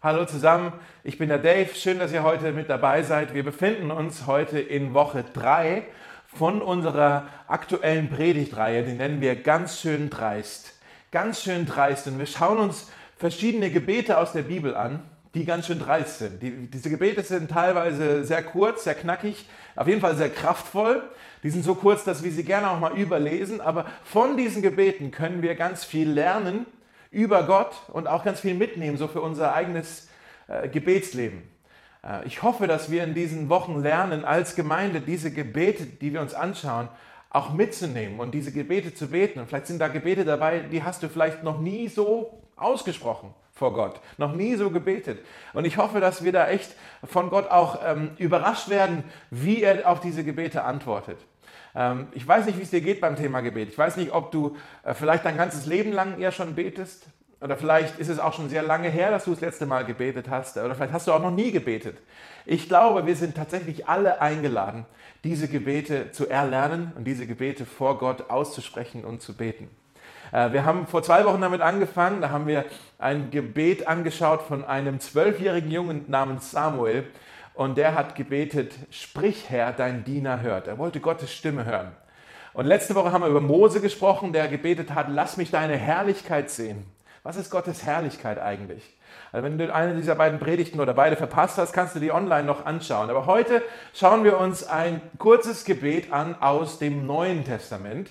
Hallo zusammen, ich bin der Dave. Schön, dass ihr heute mit dabei seid. Wir befinden uns heute in Woche 3 von unserer aktuellen Predigtreihe. Die nennen wir ganz schön dreist. Ganz schön dreist. Und wir schauen uns verschiedene Gebete aus der Bibel an, die ganz schön dreist sind. Die, diese Gebete sind teilweise sehr kurz, sehr knackig, auf jeden Fall sehr kraftvoll. Die sind so kurz, dass wir sie gerne auch mal überlesen. Aber von diesen Gebeten können wir ganz viel lernen über Gott und auch ganz viel mitnehmen, so für unser eigenes äh, Gebetsleben. Äh, ich hoffe, dass wir in diesen Wochen lernen, als Gemeinde diese Gebete, die wir uns anschauen, auch mitzunehmen und diese Gebete zu beten. Und vielleicht sind da Gebete dabei, die hast du vielleicht noch nie so ausgesprochen vor Gott, noch nie so gebetet. Und ich hoffe, dass wir da echt von Gott auch ähm, überrascht werden, wie er auf diese Gebete antwortet. Ähm, ich weiß nicht, wie es dir geht beim Thema Gebet. Ich weiß nicht, ob du äh, vielleicht dein ganzes Leben lang eher schon betest. Oder vielleicht ist es auch schon sehr lange her, dass du das letzte Mal gebetet hast. Oder vielleicht hast du auch noch nie gebetet. Ich glaube, wir sind tatsächlich alle eingeladen, diese Gebete zu erlernen und diese Gebete vor Gott auszusprechen und zu beten. Äh, wir haben vor zwei Wochen damit angefangen. Da haben wir ein Gebet angeschaut von einem zwölfjährigen Jungen namens Samuel. Und der hat gebetet, sprich Herr, dein Diener hört. Er wollte Gottes Stimme hören. Und letzte Woche haben wir über Mose gesprochen, der gebetet hat, lass mich deine Herrlichkeit sehen. Was ist Gottes Herrlichkeit eigentlich? Also wenn du eine dieser beiden Predigten oder beide verpasst hast, kannst du die online noch anschauen. Aber heute schauen wir uns ein kurzes Gebet an aus dem Neuen Testament.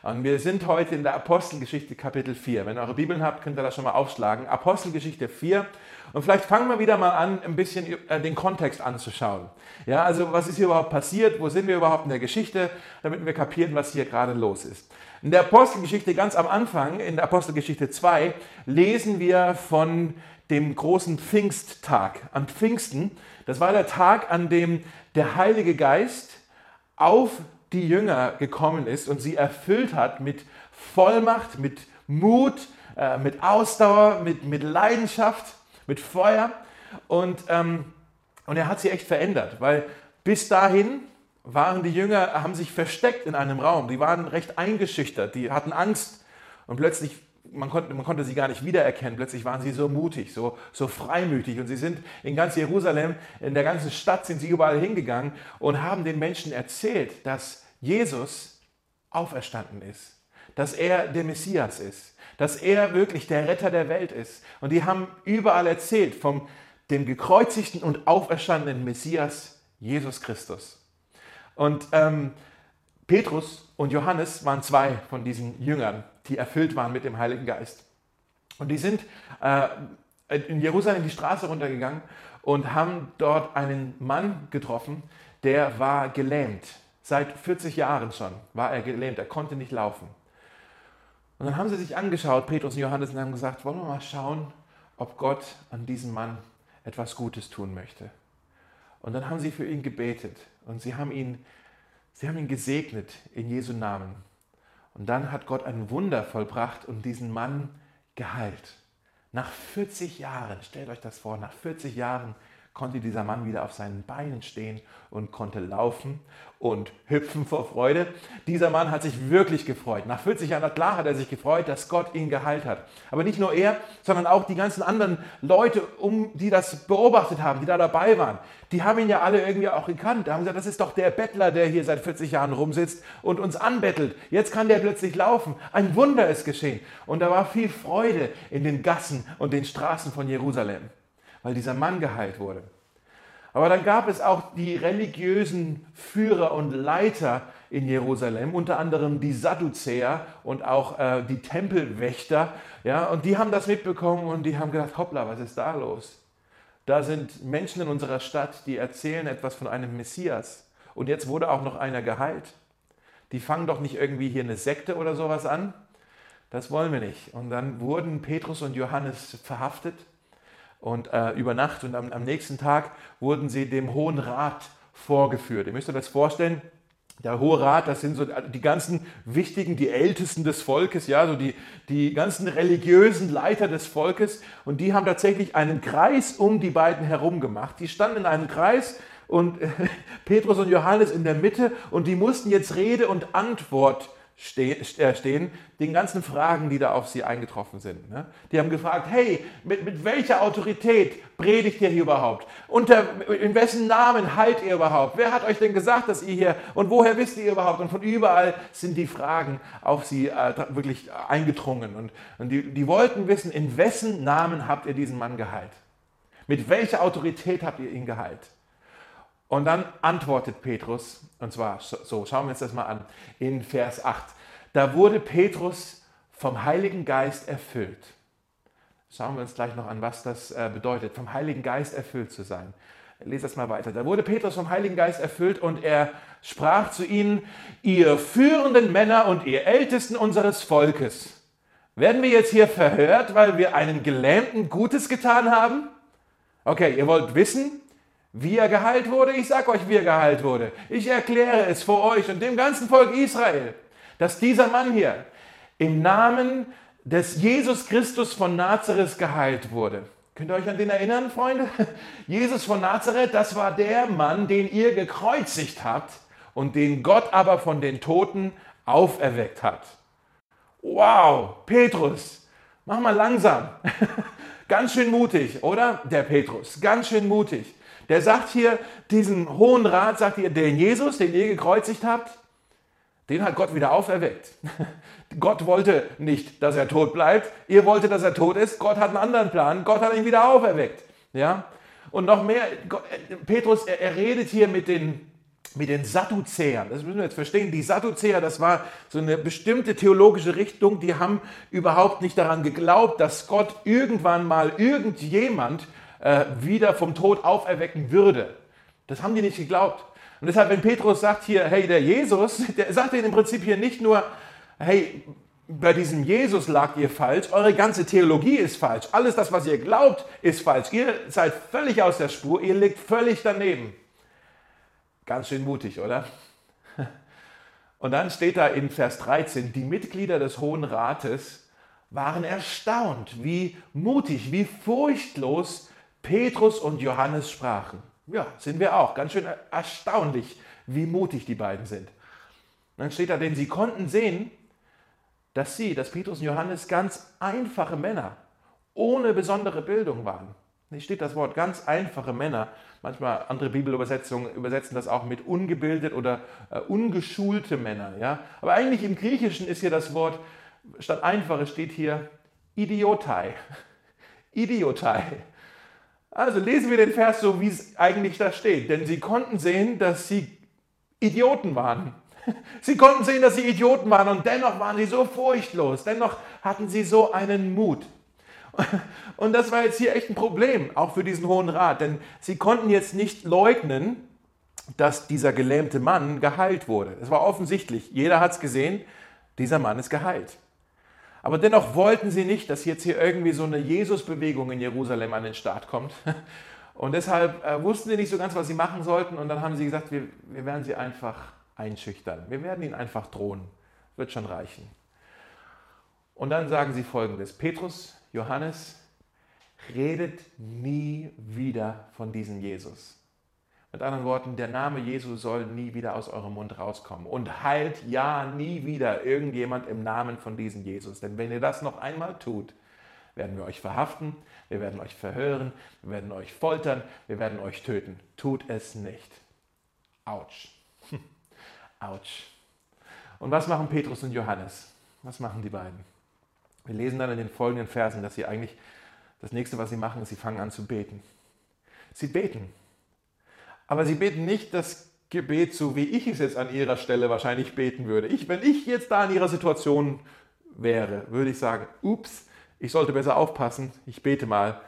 Und wir sind heute in der Apostelgeschichte Kapitel 4. Wenn ihr eure Bibeln habt, könnt ihr das schon mal aufschlagen. Apostelgeschichte 4. Und vielleicht fangen wir wieder mal an, ein bisschen äh, den Kontext anzuschauen. Ja, also was ist hier überhaupt passiert? Wo sind wir überhaupt in der Geschichte? Damit wir kapieren, was hier gerade los ist. In der Apostelgeschichte ganz am Anfang, in der Apostelgeschichte 2, lesen wir von dem großen Pfingsttag. An Pfingsten, das war der Tag, an dem der Heilige Geist auf die Jünger gekommen ist und sie erfüllt hat mit Vollmacht, mit Mut, äh, mit Ausdauer, mit, mit Leidenschaft, mit Feuer. Und, ähm, und er hat sie echt verändert, weil bis dahin waren die Jünger, haben sich versteckt in einem Raum. Die waren recht eingeschüchtert, die hatten Angst und plötzlich man konnte, man konnte sie gar nicht wiedererkennen. Plötzlich waren sie so mutig, so, so freimütig. Und sie sind in ganz Jerusalem, in der ganzen Stadt sind sie überall hingegangen und haben den Menschen erzählt, dass Jesus auferstanden ist, dass er der Messias ist, dass er wirklich der Retter der Welt ist. Und die haben überall erzählt vom dem gekreuzigten und auferstandenen Messias Jesus Christus. Und ähm, Petrus und Johannes waren zwei von diesen Jüngern, die erfüllt waren mit dem Heiligen Geist. Und die sind äh, in Jerusalem die Straße runtergegangen und haben dort einen Mann getroffen, der war gelähmt. Seit 40 Jahren schon war er gelähmt, er konnte nicht laufen. Und dann haben sie sich angeschaut, Petrus und Johannes, und haben gesagt, wollen wir mal schauen, ob Gott an diesem Mann etwas Gutes tun möchte. Und dann haben sie für ihn gebetet und sie haben ihn Sie haben ihn gesegnet in Jesu Namen. Und dann hat Gott ein Wunder vollbracht und diesen Mann geheilt. Nach 40 Jahren, stellt euch das vor, nach 40 Jahren konnte dieser Mann wieder auf seinen Beinen stehen und konnte laufen und hüpfen vor Freude. Dieser Mann hat sich wirklich gefreut. Nach 40 Jahren, klar hat er sich gefreut, dass Gott ihn geheilt hat. Aber nicht nur er, sondern auch die ganzen anderen Leute, um, die das beobachtet haben, die da dabei waren. Die haben ihn ja alle irgendwie auch gekannt. Da haben gesagt, das ist doch der Bettler, der hier seit 40 Jahren rumsitzt und uns anbettelt. Jetzt kann der plötzlich laufen. Ein Wunder ist geschehen. Und da war viel Freude in den Gassen und den Straßen von Jerusalem weil dieser Mann geheilt wurde. Aber dann gab es auch die religiösen Führer und Leiter in Jerusalem, unter anderem die Sadduzäer und auch äh, die Tempelwächter. Ja, und die haben das mitbekommen und die haben gedacht, hoppla, was ist da los? Da sind Menschen in unserer Stadt, die erzählen etwas von einem Messias. Und jetzt wurde auch noch einer geheilt. Die fangen doch nicht irgendwie hier eine Sekte oder sowas an. Das wollen wir nicht. Und dann wurden Petrus und Johannes verhaftet und äh, über Nacht und am, am, nächsten Tag wurden sie dem Hohen Rat vorgeführt. Ihr müsst euch das vorstellen. Der Hohe Rat, das sind so die ganzen wichtigen, die Ältesten des Volkes, ja, so die, die ganzen religiösen Leiter des Volkes. Und die haben tatsächlich einen Kreis um die beiden herum gemacht. Die standen in einem Kreis und äh, Petrus und Johannes in der Mitte und die mussten jetzt Rede und Antwort äh, stehen, den ganzen Fragen, die da auf sie eingetroffen sind. Ne? Die haben gefragt, hey, mit, mit welcher Autorität predigt ihr hier überhaupt? Unter, in wessen Namen heilt ihr überhaupt? Wer hat euch denn gesagt, dass ihr hier, und woher wisst ihr überhaupt? Und von überall sind die Fragen auf sie äh, wirklich eingedrungen. Und, und die, die wollten wissen, in wessen Namen habt ihr diesen Mann geheilt? Mit welcher Autorität habt ihr ihn geheilt? Und dann antwortet Petrus, und zwar so, schauen wir uns das mal an, in Vers 8. Da wurde Petrus vom Heiligen Geist erfüllt. Schauen wir uns gleich noch an, was das äh, bedeutet, vom Heiligen Geist erfüllt zu sein. Lese das mal weiter. Da wurde Petrus vom Heiligen Geist erfüllt und er sprach zu ihnen, ihr führenden Männer und ihr Ältesten unseres Volkes, werden wir jetzt hier verhört, weil wir einem Gelähmten Gutes getan haben? Okay, ihr wollt wissen, wie er geheilt wurde? Ich sage euch, wie er geheilt wurde. Ich erkläre es vor euch und dem ganzen Volk Israel, dass dieser Mann hier im Namen des Jesus Christus von Nazareth geheilt wurde. Könnt ihr euch an den erinnern, Freunde? Jesus von Nazareth, das war der Mann, den ihr gekreuzigt habt und den Gott aber von den Toten auferweckt hat. Wow, Petrus, mach mal langsam. Ganz schön mutig, oder? Der Petrus, ganz schön mutig. Der sagt hier, diesen Hohen Rat, sagt ihr, den Jesus, den ihr gekreuzigt habt, den hat Gott wieder auferweckt. Gott wollte nicht, dass er tot bleibt. Ihr wolltet, dass er tot ist. Gott hat einen anderen Plan. Gott hat ihn wieder auferweckt. Ja? Und noch mehr, Petrus, er, er redet hier mit den, mit den Sadduzäern. Das müssen wir jetzt verstehen. Die Sadduzäer, das war so eine bestimmte theologische Richtung, die haben überhaupt nicht daran geglaubt, dass Gott irgendwann mal irgendjemand äh, wieder vom Tod auferwecken würde. Das haben die nicht geglaubt. Und deshalb, wenn Petrus sagt hier, hey, der Jesus, der sagt ihnen im Prinzip hier nicht nur, hey, bei diesem Jesus lag ihr falsch, eure ganze Theologie ist falsch, alles das, was ihr glaubt, ist falsch. Ihr seid völlig aus der Spur, ihr liegt völlig daneben. Ganz schön mutig, oder? Und dann steht da in Vers 13, die Mitglieder des Hohen Rates waren erstaunt, wie mutig, wie furchtlos Petrus und Johannes sprachen. Ja, sind wir auch. Ganz schön erstaunlich, wie mutig die beiden sind. Dann steht da, denn sie konnten sehen, dass sie, dass Petrus und Johannes ganz einfache Männer ohne besondere Bildung waren. Hier steht das Wort ganz einfache Männer. Manchmal andere Bibelübersetzungen übersetzen das auch mit ungebildet oder äh, ungeschulte Männer. Ja? Aber eigentlich im Griechischen ist hier das Wort, statt einfache steht hier Idiotai. Idiotai. Also lesen wir den Vers so, wie es eigentlich da steht. Denn sie konnten sehen, dass sie Idioten waren. Sie konnten sehen, dass sie Idioten waren und dennoch waren sie so furchtlos. Dennoch hatten sie so einen Mut. Und das war jetzt hier echt ein Problem, auch für diesen Hohen Rat. Denn sie konnten jetzt nicht leugnen, dass dieser gelähmte Mann geheilt wurde. Es war offensichtlich. Jeder hat es gesehen. Dieser Mann ist geheilt. Aber dennoch wollten sie nicht, dass jetzt hier irgendwie so eine Jesus-Bewegung in Jerusalem an den Start kommt. Und deshalb äh, wussten sie nicht so ganz, was sie machen sollten. Und dann haben sie gesagt, wir, wir werden sie einfach einschüchtern. Wir werden ihnen einfach drohen. Wird schon reichen. Und dann sagen sie folgendes. Petrus, Johannes, redet nie wieder von diesem Jesus. Mit anderen Worten, der Name Jesu soll nie wieder aus eurem Mund rauskommen. Und heilt ja nie wieder irgendjemand im Namen von diesem Jesus. Denn wenn ihr das noch einmal tut, werden wir euch verhaften, wir werden euch verhören, wir werden euch foltern, wir werden euch töten. Tut es nicht. Autsch. Autsch. Und was machen Petrus und Johannes? Was machen die beiden? Wir lesen dann in den folgenden Versen, dass sie eigentlich das nächste, was sie machen, ist, sie fangen an zu beten. Sie beten. Aber sie beten nicht das Gebet so, wie ich es jetzt an ihrer Stelle wahrscheinlich beten würde. Ich, wenn ich jetzt da in ihrer Situation wäre, würde ich sagen, ups, ich sollte besser aufpassen. Ich bete mal,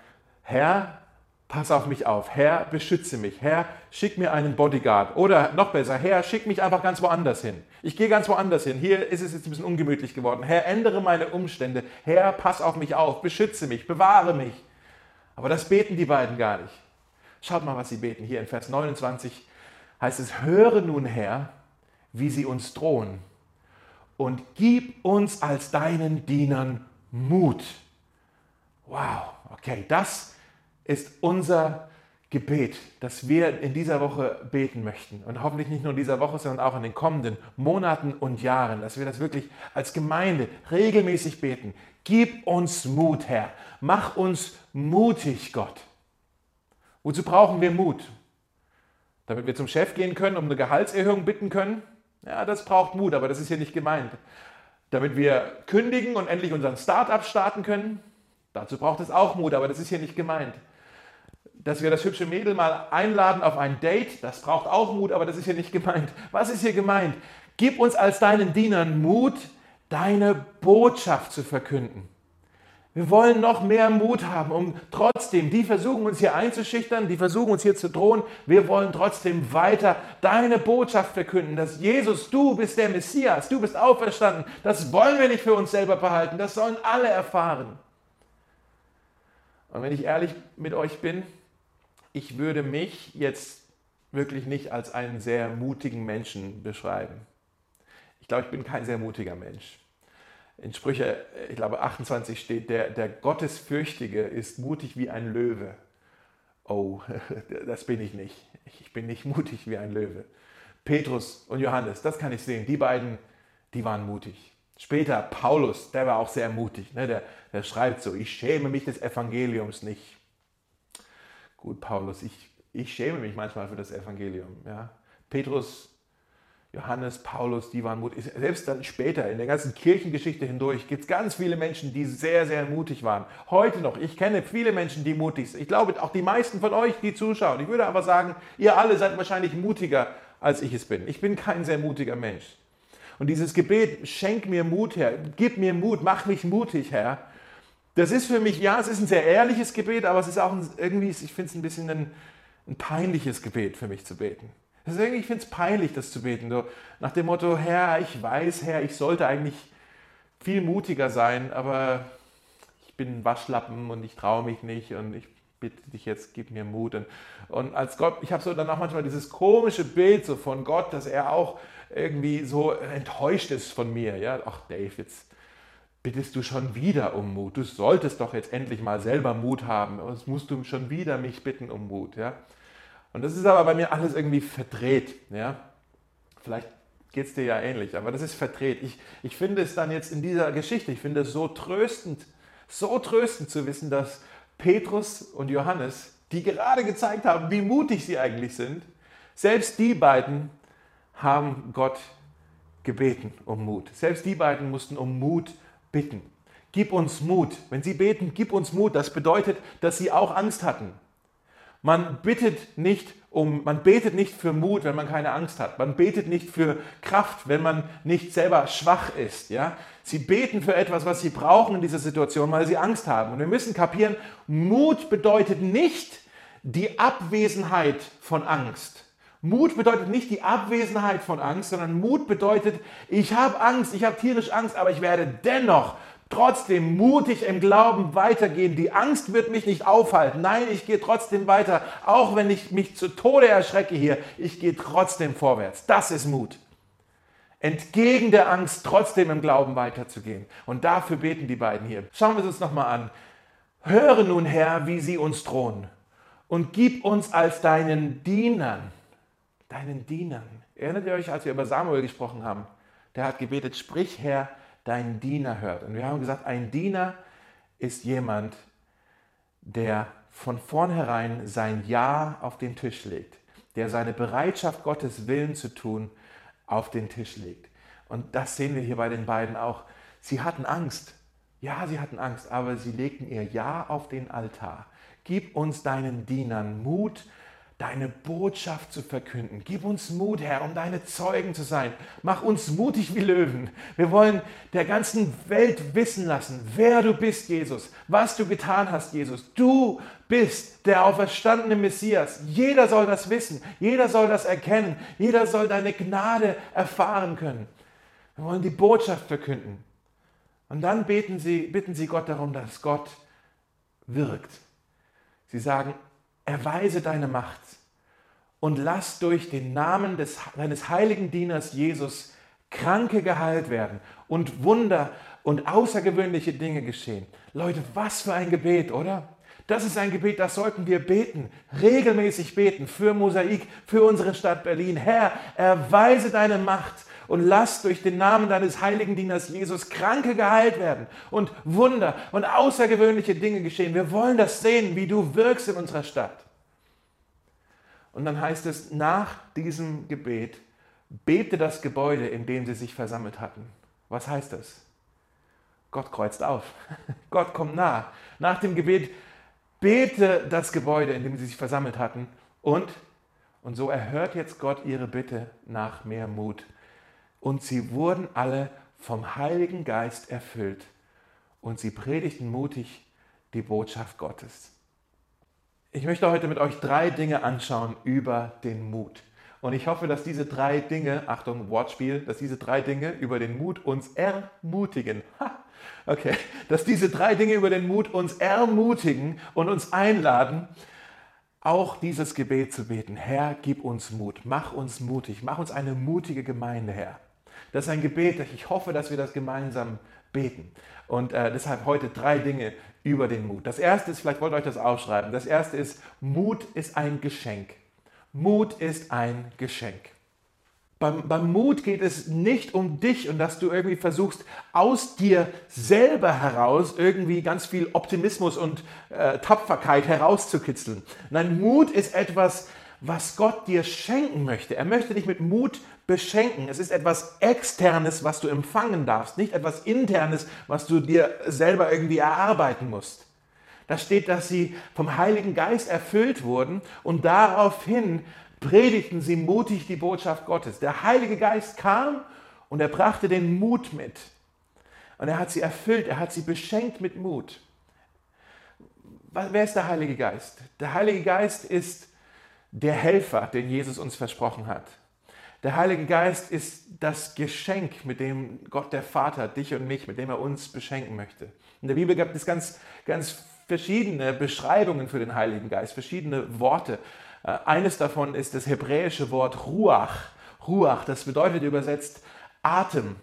Herr, pass auf mich auf. Herr, beschütze mich. Herr, schick mir einen Bodyguard. Oder noch besser, Herr, schick mich einfach ganz woanders hin. Ich gehe ganz woanders hin. Hier ist es jetzt ein bisschen ungemütlich geworden. Herr, ändere meine Umstände. Herr, pass auf mich auf. Beschütze mich. Bewahre mich. Aber das beten die beiden gar nicht. Schaut mal, was sie beten. Hier in Vers 29 heißt es, höre nun Herr, wie sie uns drohen und gib uns als deinen Dienern Mut. Wow, okay, das ist unser Gebet, das wir in dieser Woche beten möchten. Und hoffentlich nicht nur in dieser Woche, sondern auch in den kommenden Monaten und Jahren, dass wir das wirklich als Gemeinde regelmäßig beten. Gib uns Mut, Herr. Mach uns mutig, Gott. Wozu brauchen wir Mut? Damit wir zum Chef gehen können, um eine Gehaltserhöhung bitten können? Ja, das braucht Mut, aber das ist hier nicht gemeint. Damit wir kündigen und endlich unseren Start-up starten können? Dazu braucht es auch Mut, aber das ist hier nicht gemeint dass wir das hübsche Mädel mal einladen auf ein Date, das braucht auch Mut, aber das ist hier nicht gemeint. Was ist hier gemeint? Gib uns als deinen Dienern Mut, deine Botschaft zu verkünden. Wir wollen noch mehr Mut haben, um trotzdem, die versuchen uns hier einzuschüchtern, die versuchen uns hier zu drohen, wir wollen trotzdem weiter deine Botschaft verkünden, dass Jesus, du bist der Messias, du bist auferstanden. Das wollen wir nicht für uns selber behalten, das sollen alle erfahren. Und wenn ich ehrlich mit euch bin, ich würde mich jetzt wirklich nicht als einen sehr mutigen Menschen beschreiben. Ich glaube, ich bin kein sehr mutiger Mensch. In Sprüche, ich glaube 28 steht, der, der Gottesfürchtige ist mutig wie ein Löwe. Oh, das bin ich nicht. Ich bin nicht mutig wie ein Löwe. Petrus und Johannes, das kann ich sehen. Die beiden, die waren mutig. Später Paulus, der war auch sehr mutig. Ne? Der, der schreibt so, ich schäme mich des Evangeliums nicht. Gut, Paulus, ich, ich schäme mich manchmal für das Evangelium. Ja. Petrus, Johannes, Paulus, die waren mutig. Selbst dann später in der ganzen Kirchengeschichte hindurch gibt es ganz viele Menschen, die sehr, sehr mutig waren. Heute noch, ich kenne viele Menschen, die mutig sind. Ich glaube auch die meisten von euch, die zuschauen. Ich würde aber sagen, ihr alle seid wahrscheinlich mutiger, als ich es bin. Ich bin kein sehr mutiger Mensch. Und dieses Gebet, schenk mir Mut, Herr, gib mir Mut, mach mich mutig, Herr, das ist für mich, ja, es ist ein sehr ehrliches Gebet, aber es ist auch ein, irgendwie, ich finde es ein bisschen ein, ein, peinliches Gebet für mich zu beten. Deswegen, ich finde es peinlich, das zu beten. So nach dem Motto, Herr, ich weiß, Herr, ich sollte eigentlich viel mutiger sein, aber ich bin ein Waschlappen und ich traue mich nicht und ich bitte dich jetzt, gib mir Mut. Und, und als Gott, ich habe so dann auch manchmal dieses komische Bild so von Gott, dass er auch irgendwie so enttäuscht ist von mir. Ja, ach Dave, jetzt bittest du schon wieder um Mut. Du solltest doch jetzt endlich mal selber Mut haben. Sonst musst du schon wieder mich bitten um Mut. Ja? Und das ist aber bei mir alles irgendwie verdreht. Ja? Vielleicht geht es dir ja ähnlich, aber das ist verdreht. Ich, ich finde es dann jetzt in dieser Geschichte, ich finde es so tröstend, so tröstend zu wissen, dass Petrus und Johannes, die gerade gezeigt haben, wie mutig sie eigentlich sind, selbst die beiden haben Gott gebeten um Mut. Selbst die beiden mussten um Mut bitten. Gib uns Mut. Wenn sie beten, gib uns Mut. Das bedeutet, dass sie auch Angst hatten. Man bittet nicht um, man betet nicht für Mut, wenn man keine Angst hat. Man betet nicht für Kraft, wenn man nicht selber schwach ist. Ja? Sie beten für etwas, was sie brauchen in dieser Situation, weil sie Angst haben. Und wir müssen kapieren, Mut bedeutet nicht die Abwesenheit von Angst. Mut bedeutet nicht die Abwesenheit von Angst, sondern Mut bedeutet, ich habe Angst, ich habe tierisch Angst, aber ich werde dennoch trotzdem mutig im Glauben weitergehen. Die Angst wird mich nicht aufhalten. Nein, ich gehe trotzdem weiter, auch wenn ich mich zu Tode erschrecke hier. Ich gehe trotzdem vorwärts. Das ist Mut. Entgegen der Angst trotzdem im Glauben weiterzugehen. Und dafür beten die beiden hier. Schauen wir es uns nochmal an. Höre nun, Herr, wie sie uns drohen und gib uns als deinen Dienern deinen Dienern. Erinnert ihr euch, als wir über Samuel gesprochen haben? Der hat gebetet, sprich Herr, dein Diener hört. Und wir haben gesagt, ein Diener ist jemand, der von vornherein sein Ja auf den Tisch legt, der seine Bereitschaft, Gottes Willen zu tun, auf den Tisch legt. Und das sehen wir hier bei den beiden auch. Sie hatten Angst. Ja, sie hatten Angst, aber sie legten ihr Ja auf den Altar. Gib uns deinen Dienern Mut, deine Botschaft zu verkünden. Gib uns Mut, Herr, um deine Zeugen zu sein. Mach uns mutig wie Löwen. Wir wollen der ganzen Welt wissen lassen, wer du bist, Jesus, was du getan hast, Jesus. Du bist der auferstandene Messias. Jeder soll das wissen, jeder soll das erkennen, jeder soll deine Gnade erfahren können. Wir wollen die Botschaft verkünden. Und dann beten sie, bitten sie Gott darum, dass Gott wirkt. Sie sagen, erweise deine Macht und lass durch den Namen des, deines heiligen Dieners Jesus Kranke geheilt werden und Wunder und außergewöhnliche Dinge geschehen. Leute, was für ein Gebet, oder? Das ist ein Gebet, das sollten wir beten, regelmäßig beten für Mosaik, für unsere Stadt Berlin. Herr, erweise deine Macht und lass durch den Namen deines heiligen Dieners Jesus Kranke geheilt werden und Wunder und außergewöhnliche Dinge geschehen. Wir wollen das sehen, wie du wirkst in unserer Stadt. Und dann heißt es, nach diesem Gebet bebte das Gebäude, in dem sie sich versammelt hatten. Was heißt das? Gott kreuzt auf. Gott kommt nah. Nach dem Gebet bete das Gebäude, in dem sie sich versammelt hatten. Und, und so erhört jetzt Gott ihre Bitte nach mehr Mut und sie wurden alle vom Heiligen Geist erfüllt und sie predigten mutig die Botschaft Gottes. Ich möchte heute mit euch drei Dinge anschauen über den Mut. Und ich hoffe, dass diese drei Dinge, Achtung, Wortspiel, dass diese drei Dinge über den Mut uns ermutigen. Ha, okay, dass diese drei Dinge über den Mut uns ermutigen und uns einladen, auch dieses Gebet zu beten. Herr, gib uns Mut, mach uns mutig, mach uns eine mutige Gemeinde, Herr. Das ist ein Gebet, ich hoffe, dass wir das gemeinsam beten. Und äh, deshalb heute drei Dinge über den Mut. Das erste ist, vielleicht wollt ihr euch das aufschreiben, das erste ist, Mut ist ein Geschenk. Mut ist ein Geschenk. Beim, beim, Mut geht es nicht um dich und dass du irgendwie versuchst, aus dir selber heraus irgendwie ganz viel Optimismus und äh, Tapferkeit herauszukitzeln. Nein, Mut ist etwas, was Gott dir schenken möchte. Er möchte dich mit Mut beschenken. Es ist etwas Externes, was du empfangen darfst, nicht etwas Internes, was du dir selber irgendwie erarbeiten musst. Da steht, dass sie vom Heiligen Geist erfüllt wurden und daraufhin predigten sie mutig die Botschaft Gottes. Der Heilige Geist kam und er brachte den Mut mit. Und er hat sie erfüllt, er hat sie beschenkt mit Mut. Wer ist der Heilige Geist? Der Heilige Geist ist der Helfer, den Jesus uns versprochen hat. Der Heilige Geist ist das Geschenk, mit dem Gott der Vater dich und mich, mit dem er uns beschenken möchte. In der Bibel gibt es ganz, ganz verschiedene Beschreibungen für den Heiligen Geist, verschiedene Worte. Äh, eines davon ist das hebräische Wort Ruach. Ruach, das bedeutet übersetzt Atem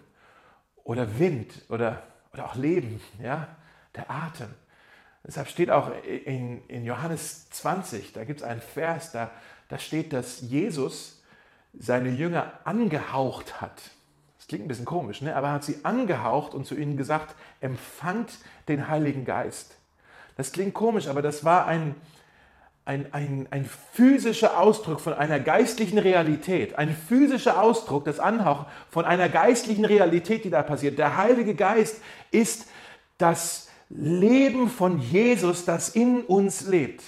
oder Wind oder, oder auch Leben, ja, der Atem. Deshalb steht auch in, in Johannes 20, da gibt es einen Vers, da, da steht, dass Jesus seine Jünger angehaucht hat. Das klingt ein bisschen komisch, ne? aber er hat sie angehaucht und zu ihnen gesagt, empfangt den Heiligen Geist. Das klingt komisch, aber das war ein, ein, ein, ein physischer Ausdruck von einer geistlichen Realität, ein physischer Ausdruck, das Anhauchen von einer geistlichen Realität, die da passiert. Der Heilige Geist ist das Leben von Jesus, das in uns lebt.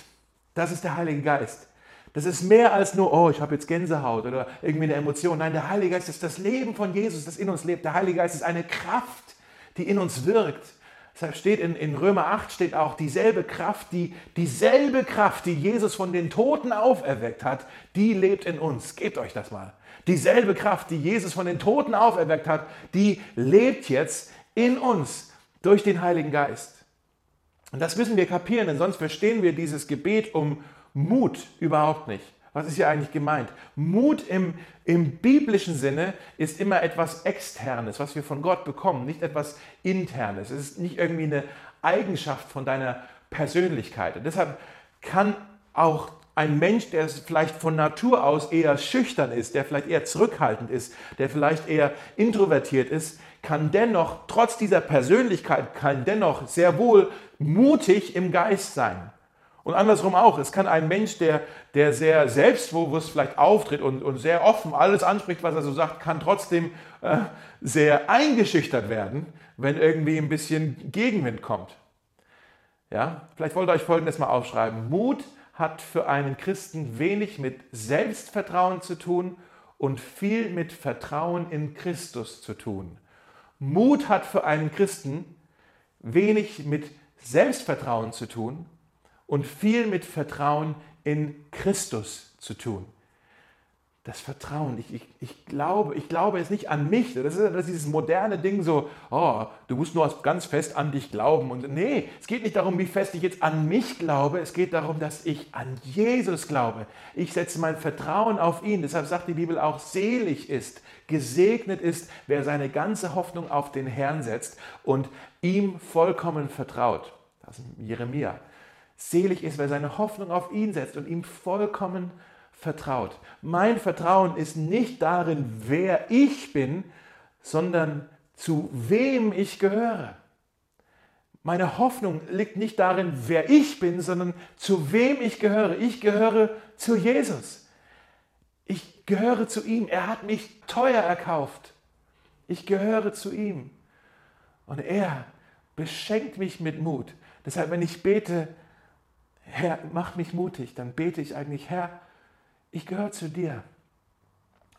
Das ist der Heilige Geist. Das ist mehr als nur, oh, ich habe jetzt Gänsehaut oder irgendwie eine Emotion. Nein, der Heilige Geist ist das Leben von Jesus, das in uns lebt. Der Heilige Geist ist eine Kraft, die in uns wirkt. Deshalb steht in, in Römer 8 steht auch dieselbe Kraft, die, dieselbe Kraft, die Jesus von den Toten auferweckt hat, die lebt in uns. Gebt euch das mal. Dieselbe Kraft, die Jesus von den Toten auferweckt hat, die lebt jetzt in uns durch den Heiligen Geist. Und das müssen wir kapieren, denn sonst verstehen wir dieses Gebet um Mut überhaupt nicht. Was ist hier eigentlich gemeint? Mut im, im biblischen Sinne ist immer etwas Externes, was wir von Gott bekommen, nicht etwas Internes. Es ist nicht irgendwie eine Eigenschaft von deiner Persönlichkeit. Und deshalb kann auch ein Mensch, der vielleicht von Natur aus eher schüchtern ist, der vielleicht eher zurückhaltend ist, der vielleicht eher introvertiert ist, kann dennoch, trotz dieser Persönlichkeit, kann dennoch sehr wohl mutig im Geist sein. Und andersrum auch. Es kann ein Mensch, der, der sehr selbstbewusst vielleicht auftritt und, und sehr offen alles anspricht, was er so sagt, kann trotzdem äh, sehr eingeschüchtert werden, wenn irgendwie ein bisschen Gegenwind kommt. Ja, vielleicht wollt ihr euch Folgendes mal aufschreiben. Mut hat für einen Christen wenig mit Selbstvertrauen zu tun und viel mit Vertrauen in Christus zu tun. Mut hat für einen Christen wenig mit Selbstvertrauen zu tun und viel mit Vertrauen in Christus zu tun das Vertrauen. Ich, ich, ich, glaube, ich glaube jetzt nicht an mich. Das ist, das ist dieses moderne Ding so, oh, du musst nur ganz fest an dich glauben. Und nee, es geht nicht darum, wie fest ich jetzt an mich glaube. Es geht darum, dass ich an Jesus glaube. Ich setze mein Vertrauen auf ihn. Deshalb sagt die Bibel auch, selig ist, gesegnet ist, wer seine ganze Hoffnung auf den Herrn setzt und ihm vollkommen vertraut. Das ist Jeremia. Selig ist, wer seine Hoffnung auf ihn setzt und ihm vollkommen vertraut. Mein Vertrauen ist nicht darin, wer ich bin, sondern zu wem ich gehöre. Meine Hoffnung liegt nicht darin, wer ich bin, sondern zu wem ich gehöre. Ich gehöre zu Jesus. Ich gehöre zu ihm. Er hat mich teuer erkauft. Ich gehöre zu ihm. Und er beschenkt mich mit Mut. Deshalb, wenn ich bete, Herr, mach mich mutig, dann bete ich eigentlich, Herr, ich gehöre zu dir.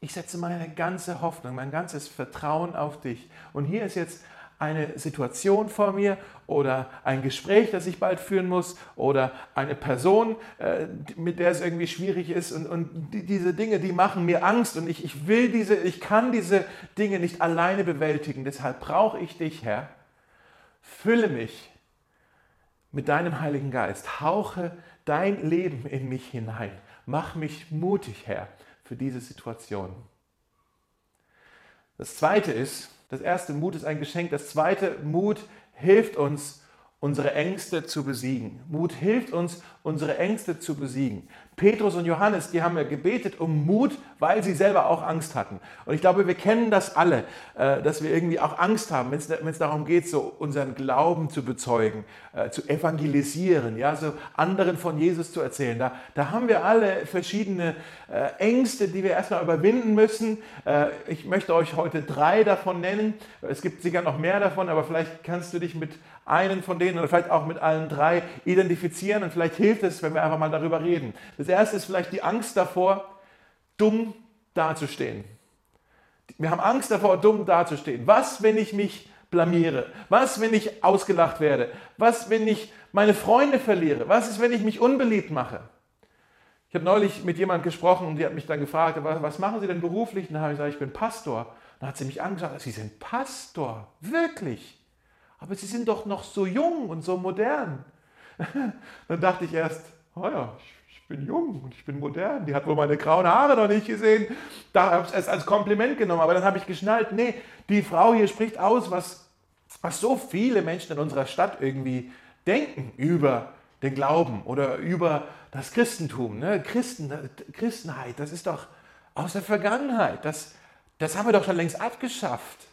Ich setze meine ganze Hoffnung, mein ganzes Vertrauen auf dich. Und hier ist jetzt eine Situation vor mir oder ein Gespräch, das ich bald führen muss oder eine Person, äh, mit der es irgendwie schwierig ist und, und diese Dinge, die machen mir Angst und ich, ich will diese, ich kann diese Dinge nicht alleine bewältigen. Deshalb brauche ich dich, Herr. Fülle mich mit deinem Heiligen Geist. Hauche dein Leben in mich hinein. Mach mich mutig, Herr, für diese Situation. Das zweite ist, das erste Mut ist ein Geschenk. Das zweite Mut hilft uns, unsere Ängste zu besiegen. Mut hilft uns, unsere Ängste zu besiegen. Petrus und Johannes, die haben ja gebetet um Mut, weil sie selber auch Angst hatten. Und ich glaube, wir kennen das alle, äh, dass wir irgendwie auch Angst haben, wenn es darum geht, so unseren Glauben zu bezeugen, äh, zu evangelisieren, ja, so anderen von Jesus zu erzählen. Da, da haben wir alle verschiedene äh, Ängste, die wir erstmal überwinden müssen. Ich möchte euch heute drei davon nennen. Es gibt sicher noch mehr davon, aber vielleicht kannst du dich mit einen von denen oder vielleicht auch mit allen drei identifizieren und vielleicht hilft es, wenn wir einfach mal darüber reden. Das erste ist vielleicht die Angst davor, dumm dazustehen. Wir haben Angst davor, dumm dazustehen. Was, wenn ich mich blamiere? Was, wenn ich ausgelacht werde? Was, wenn ich meine Freunde verliere? Was ist, wenn ich mich unbeliebt mache? Ich habe neulich mit jemandem gesprochen und die hat mich dann gefragt, was machen Sie denn beruflich? Und dann habe ich gesagt, ich bin Pastor. Dann hat sie mich angesagt, Sie sind Pastor, wirklich. Aber Sie sind doch noch so jung und so modern. Dann dachte ich erst, oh ja, ich bin jung und ich bin modern. Die hat wohl meine grauen Haare noch nicht gesehen. Da habe ich es als Kompliment genommen. Aber dann habe ich geschnallt, nee, die Frau hier spricht aus, was, was so viele Menschen in unserer Stadt irgendwie denken über den Glauben oder über das Christentum. Ne? Christen, Christenheit, das ist doch aus der Vergangenheit. Das, das haben wir doch schon längst abgeschafft.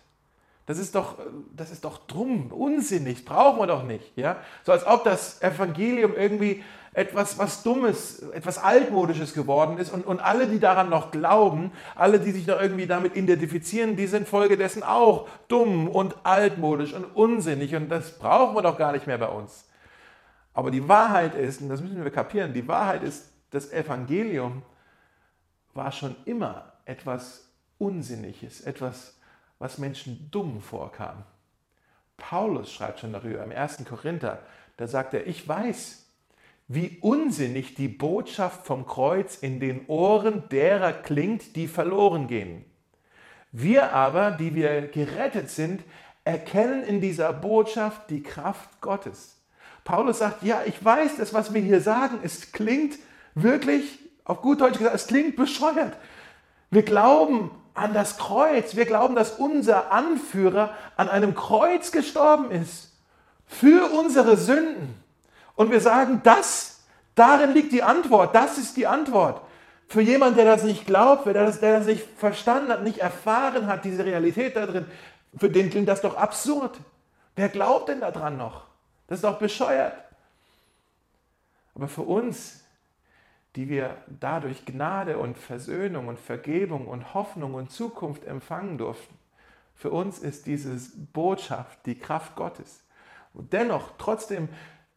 Das ist doch, das ist doch drum, unsinnig, brauchen wir doch nicht. Ja? So als ob das Evangelium irgendwie etwas was Dummes, etwas Altmodisches geworden ist und, und alle, die daran noch glauben, alle, die sich noch irgendwie damit identifizieren, die sind folgedessen auch dumm und altmodisch und unsinnig und das brauchen wir doch gar nicht mehr bei uns. Aber die Wahrheit ist, und das müssen wir kapieren, die Wahrheit ist, das Evangelium war schon immer etwas Unsinniges, etwas was Menschen dumm vorkam. Paulus schreibt schon darüber im 1. Korinther, da sagt er, ich weiß, wie unsinnig die Botschaft vom Kreuz in den Ohren derer klingt, die verloren gehen. Wir aber, die wir gerettet sind, erkennen in dieser Botschaft die Kraft Gottes. Paulus sagt, ja, ich weiß, das, was wir hier sagen, es klingt wirklich, auf gut Deutsch gesagt, es klingt bescheuert. Wir glauben an das Kreuz. Wir glauben, dass unser Anführer an einem Kreuz gestorben ist. Für unsere Sünden. Und wir sagen, das, darin liegt die Antwort. Das ist die Antwort. Für jemanden, der das nicht glaubt, der das, der das nicht verstanden hat, nicht erfahren hat, diese Realität da drin, für den klingt das doch absurd. Wer glaubt denn daran noch? Das ist doch bescheuert. Aber für uns die wir dadurch Gnade und Versöhnung und Vergebung und Hoffnung und Zukunft empfangen durften. Für uns ist diese Botschaft die Kraft Gottes. Und dennoch, trotzdem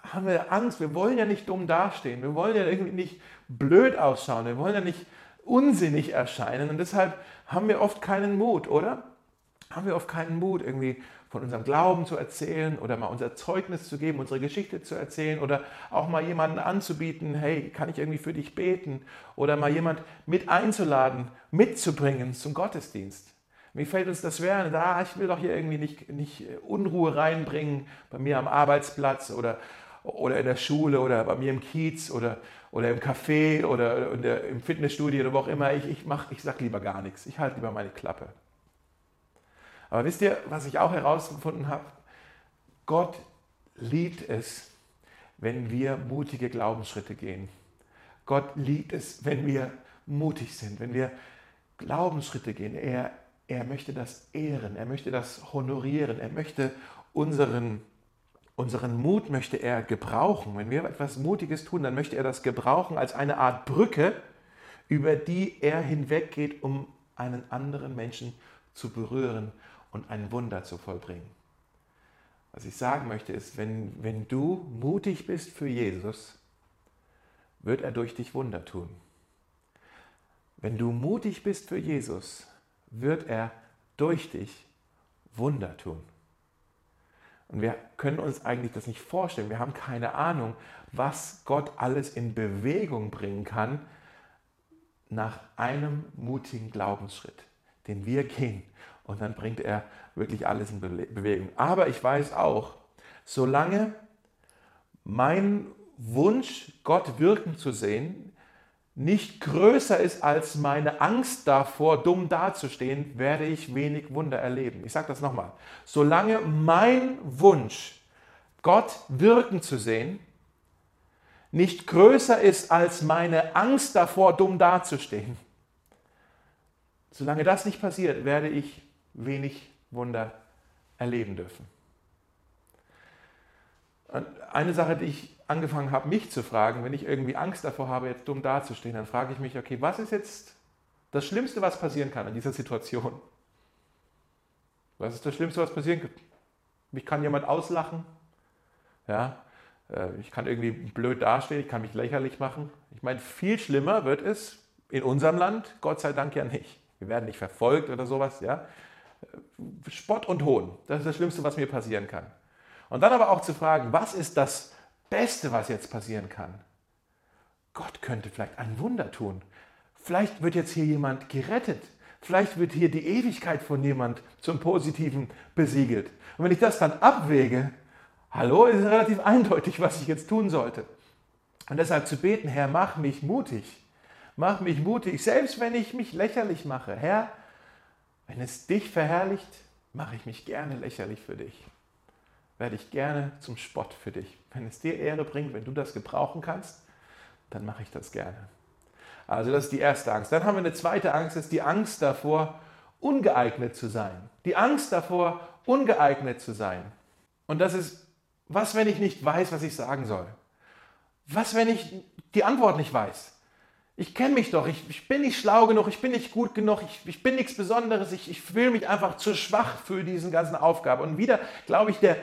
haben wir Angst. Wir wollen ja nicht dumm dastehen. Wir wollen ja irgendwie nicht blöd ausschauen. Wir wollen ja nicht unsinnig erscheinen. Und deshalb haben wir oft keinen Mut, oder? Haben wir oft keinen Mut, irgendwie von unserem Glauben zu erzählen oder mal unser Zeugnis zu geben, unsere Geschichte zu erzählen oder auch mal jemanden anzubieten, hey, kann ich irgendwie für dich beten oder mal jemand mit einzuladen, mitzubringen zum Gottesdienst. Wie fällt uns das schwer? Da, ich will doch hier irgendwie nicht, nicht Unruhe reinbringen bei mir am Arbeitsplatz oder, oder in der Schule oder bei mir im Kiez oder, oder im Café oder der, im Fitnessstudio oder wo auch immer. Ich, ich, ich sage lieber gar nichts. Ich halte lieber meine Klappe. Aber wisst ihr, was ich auch herausgefunden habe? Gott liebt es, wenn wir mutige Glaubensschritte gehen. Gott liebt es, wenn wir mutig sind, wenn wir Glaubensschritte gehen. Er, er möchte das ehren, er möchte das honorieren, er möchte unseren, unseren Mut möchte er gebrauchen. Wenn wir etwas Mutiges tun, dann möchte er das gebrauchen als eine Art Brücke, über die er hinweggeht, um einen anderen Menschen zu berühren und ein Wunder zu vollbringen. Was ich sagen möchte ist, wenn, wenn du mutig bist für Jesus, wird er durch dich Wunder tun. Wenn du mutig bist für Jesus, wird er durch dich Wunder tun. Und wir können uns eigentlich das nicht vorstellen. Wir haben keine Ahnung, was Gott alles in Bewegung bringen kann nach einem mutigen Glaubensschritt, den wir gehen. Und dann bringt er wirklich alles in Bewegung. Aber ich weiß auch, solange mein Wunsch, Gott wirken zu sehen, nicht größer ist als meine Angst davor, dumm dazustehen, werde ich wenig Wunder erleben. Ich sage das nochmal. Solange mein Wunsch, Gott wirken zu sehen, nicht größer ist als meine Angst davor, dumm dazustehen, solange das nicht passiert, werde ich wenig Wunder erleben dürfen. Eine Sache, die ich angefangen habe, mich zu fragen, wenn ich irgendwie Angst davor habe, jetzt dumm dazustehen, dann frage ich mich, okay, was ist jetzt das Schlimmste, was passieren kann in dieser Situation? Was ist das Schlimmste, was passieren kann? Mich kann jemand auslachen. Ja, äh, ich kann irgendwie blöd dastehen, ich kann mich lächerlich machen. Ich meine, viel schlimmer wird es in unserem Land, Gott sei Dank ja nicht. Wir werden nicht verfolgt oder sowas. Ja? Spott und Hohn, das ist das Schlimmste, was mir passieren kann. Und dann aber auch zu fragen, was ist das Beste, was jetzt passieren kann? Gott könnte vielleicht ein Wunder tun. Vielleicht wird jetzt hier jemand gerettet. Vielleicht wird hier die Ewigkeit von jemand zum Positiven besiegelt. Und wenn ich das dann abwäge, hallo, ist relativ eindeutig, was ich jetzt tun sollte. Und deshalb zu beten, Herr, mach mich mutig. Mach mich mutig, selbst wenn ich mich lächerlich mache. Herr, wenn es dich verherrlicht, mache ich mich gerne lächerlich für dich werde ich gerne zum Spott für dich. Wenn es dir Ehre bringt, wenn du das gebrauchen kannst, dann mache ich das gerne. Also das ist die erste Angst. Dann haben wir eine zweite Angst, das ist die Angst davor, ungeeignet zu sein. Die Angst davor, ungeeignet zu sein. Und das ist, was, wenn ich nicht weiß, was ich sagen soll? Was, wenn ich die Antwort nicht weiß? Ich kenne mich doch, ich, ich, bin nicht schlau genug, ich bin nicht gut genug, ich, ich bin nichts Besonderes, ich, ich fühle mich einfach zu schwach für diesen ganzen Aufgabe. Und wieder, glaube ich, der,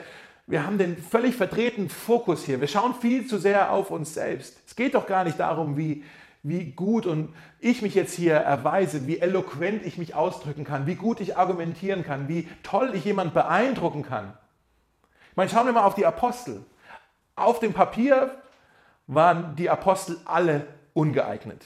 wir haben den völlig verdrehten Fokus hier. Wir schauen viel zu sehr auf uns selbst. Es geht doch gar nicht darum, wie, wie gut und ich mich jetzt hier erweise, wie eloquent ich mich ausdrücken kann, wie gut ich argumentieren kann, wie toll ich jemand beeindrucken kann. Ich meine, schauen wir mal auf die Apostel. Auf dem Papier waren die Apostel alle ungeeignet.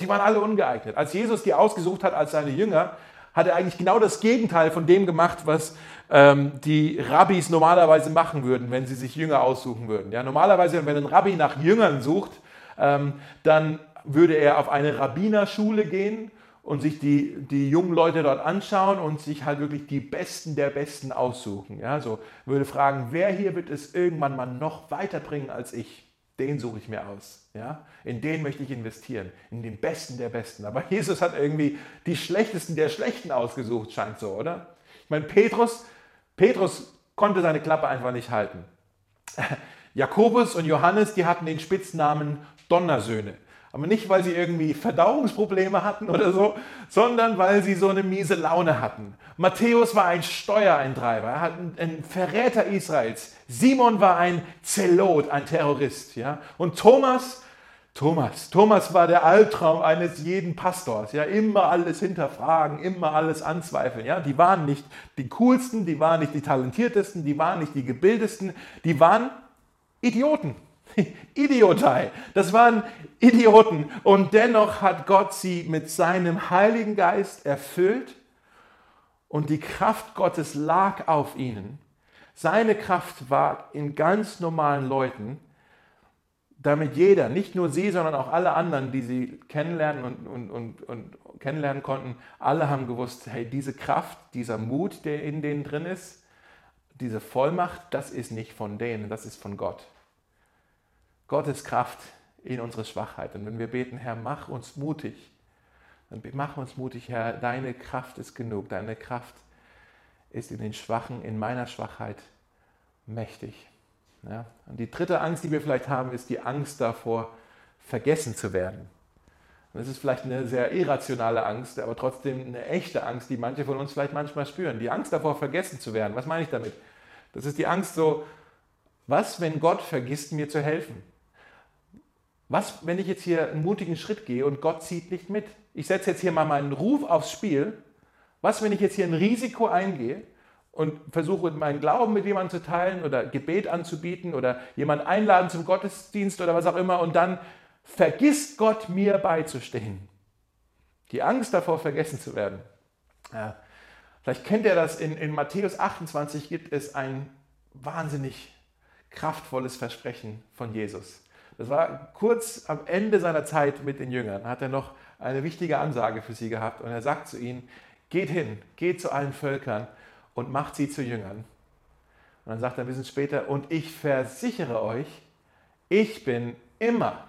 Die waren alle ungeeignet. Als Jesus die ausgesucht hat als seine Jünger, hat er eigentlich genau das Gegenteil von dem gemacht, was ähm, die Rabbis normalerweise machen würden, wenn sie sich Jünger aussuchen würden. Ja, normalerweise, wenn ein Rabbi nach Jüngern sucht, ähm, dann würde er auf eine Rabbinerschule gehen und sich die, die jungen Leute dort anschauen und sich halt wirklich die Besten der Besten aussuchen. Ja, so würde fragen, wer hier wird es irgendwann mal noch weiterbringen als ich? Den suche ich mir aus. Ja? In den möchte ich investieren, in den Besten der Besten. Aber Jesus hat irgendwie die Schlechtesten der Schlechten ausgesucht, scheint so, oder? Ich meine, Petrus, Petrus konnte seine Klappe einfach nicht halten. Jakobus und Johannes, die hatten den Spitznamen Donnersöhne. Aber nicht, weil sie irgendwie Verdauungsprobleme hatten oder so, sondern weil sie so eine miese Laune hatten. Matthäus war ein Steuereintreiber, er ein Verräter Israels. Simon war ein Zelot, ein Terrorist. Ja? Und Thomas, Thomas, Thomas war der Albtraum eines jeden Pastors. Ja? Immer alles hinterfragen, immer alles anzweifeln. Ja? Die waren nicht die coolsten, die waren nicht die talentiertesten, die waren nicht die gebildesten, die waren Idioten. Idiotei. Das waren Idioten. Und dennoch hat Gott sie mit seinem Heiligen Geist erfüllt und die Kraft Gottes lag auf ihnen. Seine Kraft war in ganz normalen Leuten, damit jeder, nicht nur sie, sondern auch alle anderen, die sie kennenlernen und, und, und, und kennenlernen konnten, alle haben gewusst, hey, diese Kraft, dieser Mut, der in denen drin ist, diese Vollmacht, das ist nicht von denen, das ist von Gott. Gottes Kraft in unsere Schwachheit. Und wenn wir beten, Herr, mach uns mutig, dann mach uns mutig, Herr, deine Kraft ist genug, deine Kraft ist in den Schwachen, in meiner Schwachheit mächtig. Ja? Und die dritte Angst, die wir vielleicht haben, ist die Angst davor, vergessen zu werden. Und das ist vielleicht eine sehr irrationale Angst, aber trotzdem eine echte Angst, die manche von uns vielleicht manchmal spüren. Die Angst davor, vergessen zu werden. Was meine ich damit? Das ist die Angst so, was, wenn Gott vergisst, mir zu helfen? Was, wenn ich jetzt hier einen mutigen Schritt gehe und Gott zieht nicht mit? Ich setze jetzt hier mal meinen Ruf aufs Spiel. Was, wenn ich jetzt hier ein Risiko eingehe und versuche, meinen Glauben mit jemandem zu teilen oder Gebet anzubieten oder jemanden einladen zum Gottesdienst oder was auch immer und dann vergisst Gott mir beizustehen. Die Angst davor, vergessen zu werden. Ja, vielleicht kennt ihr das, in, in Matthäus 28 gibt es ein wahnsinnig kraftvolles Versprechen von Jesus. Das war kurz am Ende seiner Zeit mit den Jüngern, hat er noch eine wichtige Ansage für sie gehabt und er sagt zu ihnen, geht hin, geht zu allen Völkern und macht sie zu Jüngern. Und dann sagt er ein bisschen später, und ich versichere euch, ich bin immer,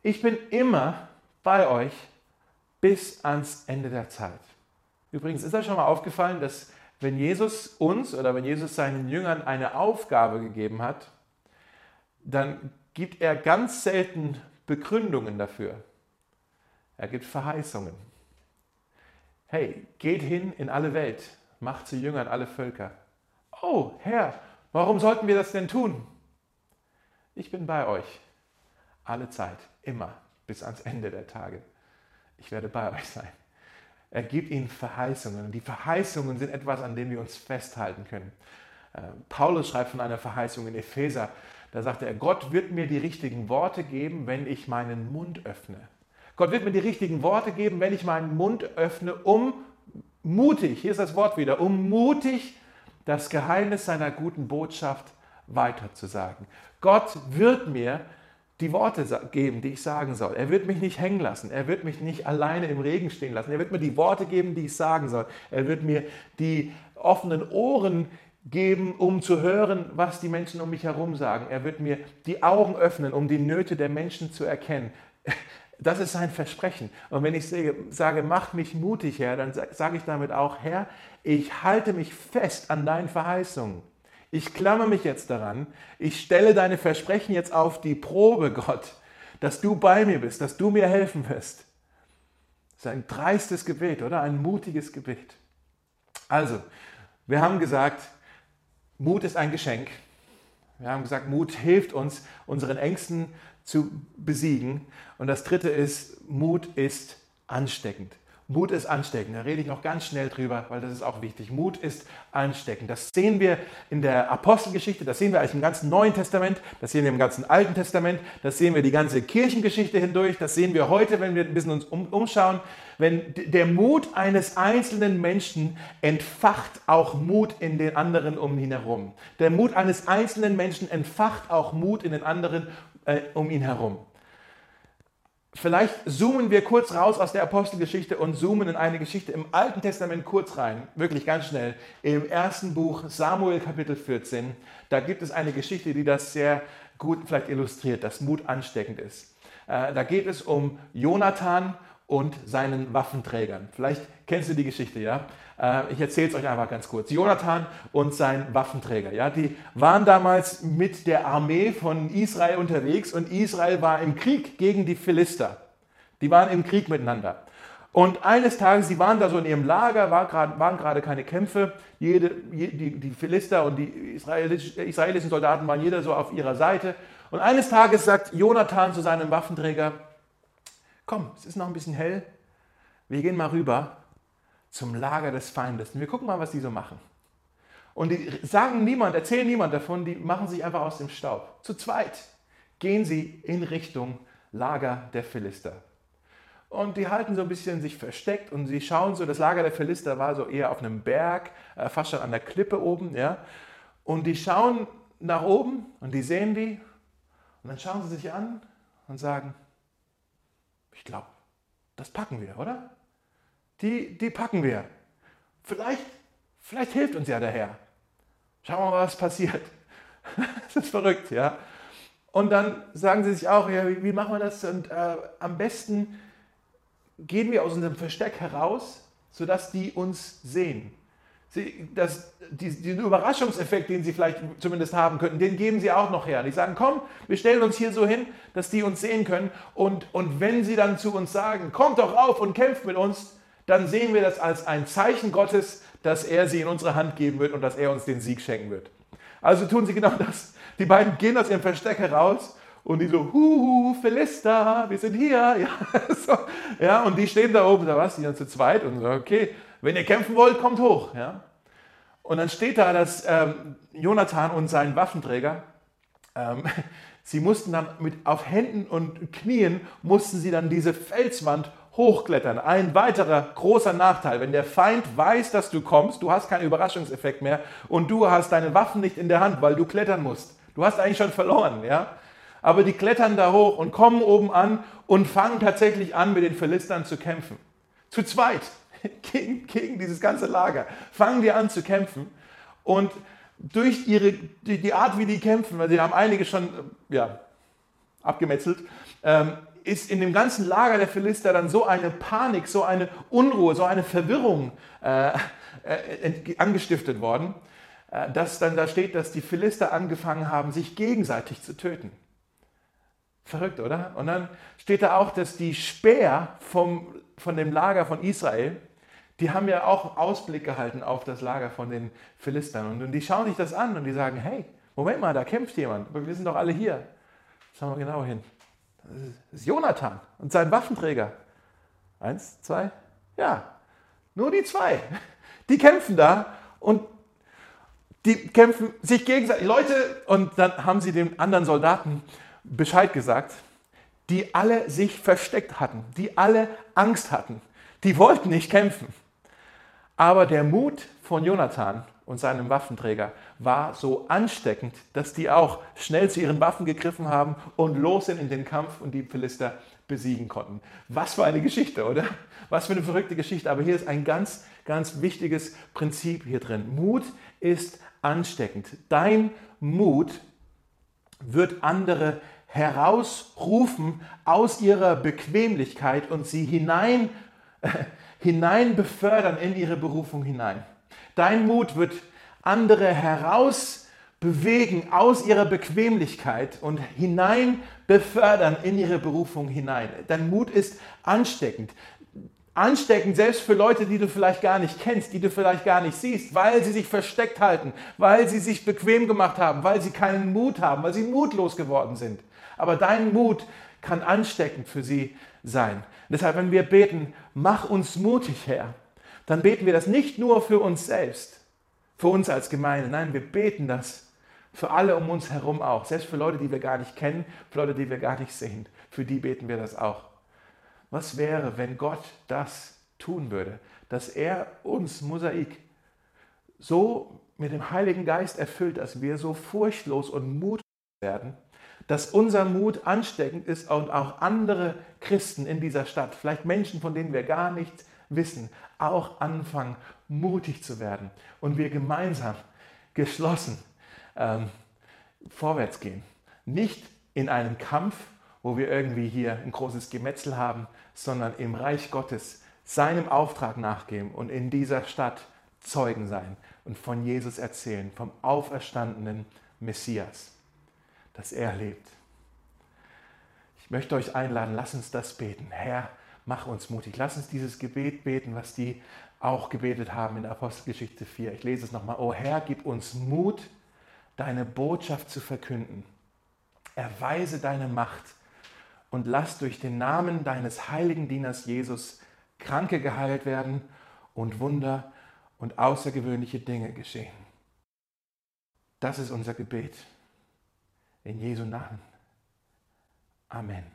ich bin immer bei euch bis ans Ende der Zeit. Übrigens ist euch schon mal aufgefallen, dass wenn Jesus uns oder wenn Jesus seinen Jüngern eine Aufgabe gegeben hat, dann gibt er ganz selten Begründungen dafür. Er gibt Verheißungen. Hey, geht hin in alle Welt, macht zu Jüngern alle Völker. Oh, Herr, warum sollten wir das denn tun? Ich bin bei euch, alle Zeit, immer, bis ans Ende der Tage. Ich werde bei euch sein. Er gibt ihnen Verheißungen. Und die Verheißungen sind etwas, an dem wir uns festhalten können. Äh, Paulus schreibt von einer Verheißung in Epheser. Da sagt er, Gott wird mir die richtigen Worte geben, wenn ich meinen Mund öffne. Gott wird mir die richtigen Worte geben, wenn ich meinen Mund öffne, um mutig, hier ist das Wort wieder, um mutig das Geheimnis seiner guten Botschaft weiterzusagen. Gott wird mir die Worte geben, die ich sagen soll. Er wird mich nicht hängen lassen. Er wird mich nicht alleine im Regen stehen lassen. Er wird mir die Worte geben, die ich sagen soll. Er wird mir die offenen Ohren geben, um zu hören, was die Menschen um mich herum sagen. Er wird mir die Augen öffnen, um die Nöte der Menschen zu erkennen. Das ist sein Versprechen. Und wenn ich sage, mach mich mutig, Herr, dann sage ich damit auch, Herr, ich halte mich fest an deinen Verheißungen. Ich klammer mich jetzt daran. Ich stelle deine Versprechen jetzt auf die Probe, Gott, dass du bei mir bist, dass du mir helfen wirst. Das ist ein dreistes Gebet, oder? Ein mutiges Gebet. Also, wir haben gesagt, Mut ist ein Geschenk. Wir haben gesagt, Mut hilft uns, unseren Ängsten zu besiegen. Und das dritte ist, Mut ist ansteckend. Mut ist ansteckend. Da rede ich noch ganz schnell drüber, weil das ist auch wichtig. Mut ist ansteckend. Das sehen wir in der Apostelgeschichte, das sehen wir eigentlich im ganzen Neuen Testament, das sehen wir im ganzen Alten Testament, das sehen wir die ganze Kirchengeschichte hindurch, das sehen wir heute, wenn wir ein bisschen uns umschauen. Wenn der Mut eines einzelnen Menschen entfacht auch Mut in den anderen um ihn herum. Der Mut eines einzelnen Menschen entfacht auch Mut in den anderen äh, um ihn herum. Vielleicht zoomen wir kurz raus aus der Apostelgeschichte und zoomen in eine Geschichte im Alten Testament kurz rein, wirklich ganz schnell. Im ersten Buch Samuel Kapitel 14, da gibt es eine Geschichte, die das sehr gut vielleicht illustriert, dass Mut ansteckend ist. Äh, da geht es um Jonathan und seinen Waffenträgern. Vielleicht kennst du die Geschichte, ja? Äh, ich erzähle es euch einfach ganz kurz. Jonathan und sein Waffenträger, ja, die waren damals mit der Armee von Israel unterwegs und Israel war im Krieg gegen die Philister. Die waren im Krieg miteinander. Und eines Tages, sie waren da so in ihrem Lager, war grad, waren gerade keine Kämpfe. Jede, die, die Philister und die israelischen Soldaten waren jeder so auf ihrer Seite. Und eines Tages sagt Jonathan zu seinem Waffenträger, komm, es ist noch ein bisschen hell, wir gehen mal rüber zum Lager des Feindes. Und wir gucken mal, was die so machen. Und die sagen niemand, erzählen niemand davon, die machen sich einfach aus dem Staub. Zu zweit gehen sie in Richtung Lager der Philister. Und die halten so ein bisschen sich versteckt und sie schauen so, das Lager der Philister war so eher auf einem Berg, äh, fast schon an der Klippe oben, ja. Und die schauen nach oben und die sehen die und dann schauen sie sich an und sagen, ich glaube, das packen wir, oder? Die, die packen wir. Vielleicht, vielleicht hilft uns ja der Herr. Schauen wir mal, was passiert. Das ist verrückt, ja. Und dann sagen sie sich auch, ja, wie, machen wir das? Und äh, am besten gehen wir aus unserem Versteck heraus, sodass die uns sehen. Sie, das, die, diesen Überraschungseffekt, den sie vielleicht zumindest haben könnten, den geben sie auch noch her. Die sagen, komm, wir stellen uns hier so hin, dass die uns sehen können. Und, und wenn sie dann zu uns sagen, kommt doch auf und kämpft mit uns, dann sehen wir das als ein Zeichen Gottes, dass er sie in unsere Hand geben wird und dass er uns den Sieg schenken wird. Also tun sie genau das. Die beiden gehen aus ihrem Versteck heraus und die so, huhu, Philister, wir sind hier. Ja, so, ja, und die stehen da oben, da was, die dann zu zweit und so, okay, wenn ihr kämpfen wollt, kommt hoch. Ja. Und dann steht da, dass ähm, Jonathan und sein Waffenträger, ähm, sie mussten dann mit auf Händen und Knien, mussten sie dann diese Felswand hochklettern. Ein weiterer großer Nachteil, wenn der Feind weiß, dass du kommst, du hast keinen Überraschungseffekt mehr und du hast deine Waffen nicht in der Hand, weil du klettern musst. Du hast eigentlich schon verloren, ja? Aber die klettern da hoch und kommen oben an und fangen tatsächlich an, mit den Philistern zu kämpfen. Zu zweit gegen, gegen dieses ganze Lager. Fangen die an zu kämpfen und durch ihre, die, die Art, wie die kämpfen, weil sie haben einige schon ja, abgemetzelt, ähm, ist in dem ganzen Lager der Philister dann so eine Panik, so eine Unruhe, so eine Verwirrung äh, äh, angestiftet worden, äh, dass dann da steht, dass die Philister angefangen haben, sich gegenseitig zu töten. Verrückt, oder? Und dann steht da auch, dass die Speer vom, von dem Lager von Israel, die haben ja auch Ausblick gehalten auf das Lager von den Philistern. Und, und die schauen sich das an und die sagen, hey, Moment mal, da kämpft jemand, aber wir sind doch alle hier. Schauen wir genau hin. Das ist Jonathan und sein Waffenträger. Eins, zwei, ja, nur die zwei. Die kämpfen da und die kämpfen sich gegenseitig. Leute, und dann haben sie den anderen Soldaten Bescheid gesagt, die alle sich versteckt hatten, die alle Angst hatten. Die wollten nicht kämpfen. Aber der Mut von Jonathan und seinem Waffenträger war so ansteckend, dass die auch schnell zu ihren Waffen gegriffen haben und los sind in den Kampf und die Philister besiegen konnten. Was für eine Geschichte, oder? Was für eine verrückte Geschichte. Aber hier ist ein ganz, ganz wichtiges Prinzip hier drin. Mut ist ansteckend. Dein Mut wird andere herausrufen aus ihrer Bequemlichkeit und sie hinein, äh, hinein befördern in ihre Berufung hinein. Dein Mut wird andere herausbewegen aus ihrer Bequemlichkeit und hinein befördern in ihre Berufung hinein. Dein Mut ist ansteckend. Ansteckend selbst für Leute, die du vielleicht gar nicht kennst, die du vielleicht gar nicht siehst, weil sie sich versteckt halten, weil sie sich bequem gemacht haben, weil sie keinen Mut haben, weil sie mutlos geworden sind. Aber dein Mut kann ansteckend für sie sein. deshalb, wenn wir beten, mach uns mutig, Herr, dann beten wir das nicht nur für uns selbst, für uns als Gemeinde. Nein, wir beten das für alle um uns herum auch. Selbst für Leute, die wir gar nicht kennen, für Leute, die wir gar nicht sehen. Für die beten wir das auch. Was wäre, wenn Gott das tun würde, dass er uns, Mosaik, so mit dem Heiligen Geist erfüllt, dass wir so furchtlos und mutig werden, dass unser Mut ansteckend ist und auch andere Christen in dieser Stadt, vielleicht Menschen, von denen wir gar nichts wissen, auch anfangen, mutig zu werden und wir gemeinsam geschlossen ähm, vorwärts gehen. Nicht in einem Kampf, wo wir irgendwie hier ein großes Gemetzel haben, sondern im Reich Gottes seinem Auftrag nachgeben und in dieser Stadt Zeugen sein und von Jesus erzählen, vom auferstandenen Messias, dass er lebt. Ich möchte euch einladen, lasst uns das beten. Herr, mach uns mutig. Lass uns dieses Gebet beten, was die auch gebetet haben in Apostelgeschichte 4. Ich lese es nochmal. O Herr, gib uns Mut, deine Botschaft zu verkünden. Erweise deine Macht und lass durch den Namen deines heiligen Dieners Jesus Kranke geheilt werden und Wunder und außergewöhnliche Dinge geschehen. Das ist unser Gebet. In Jesu Namen. Amen.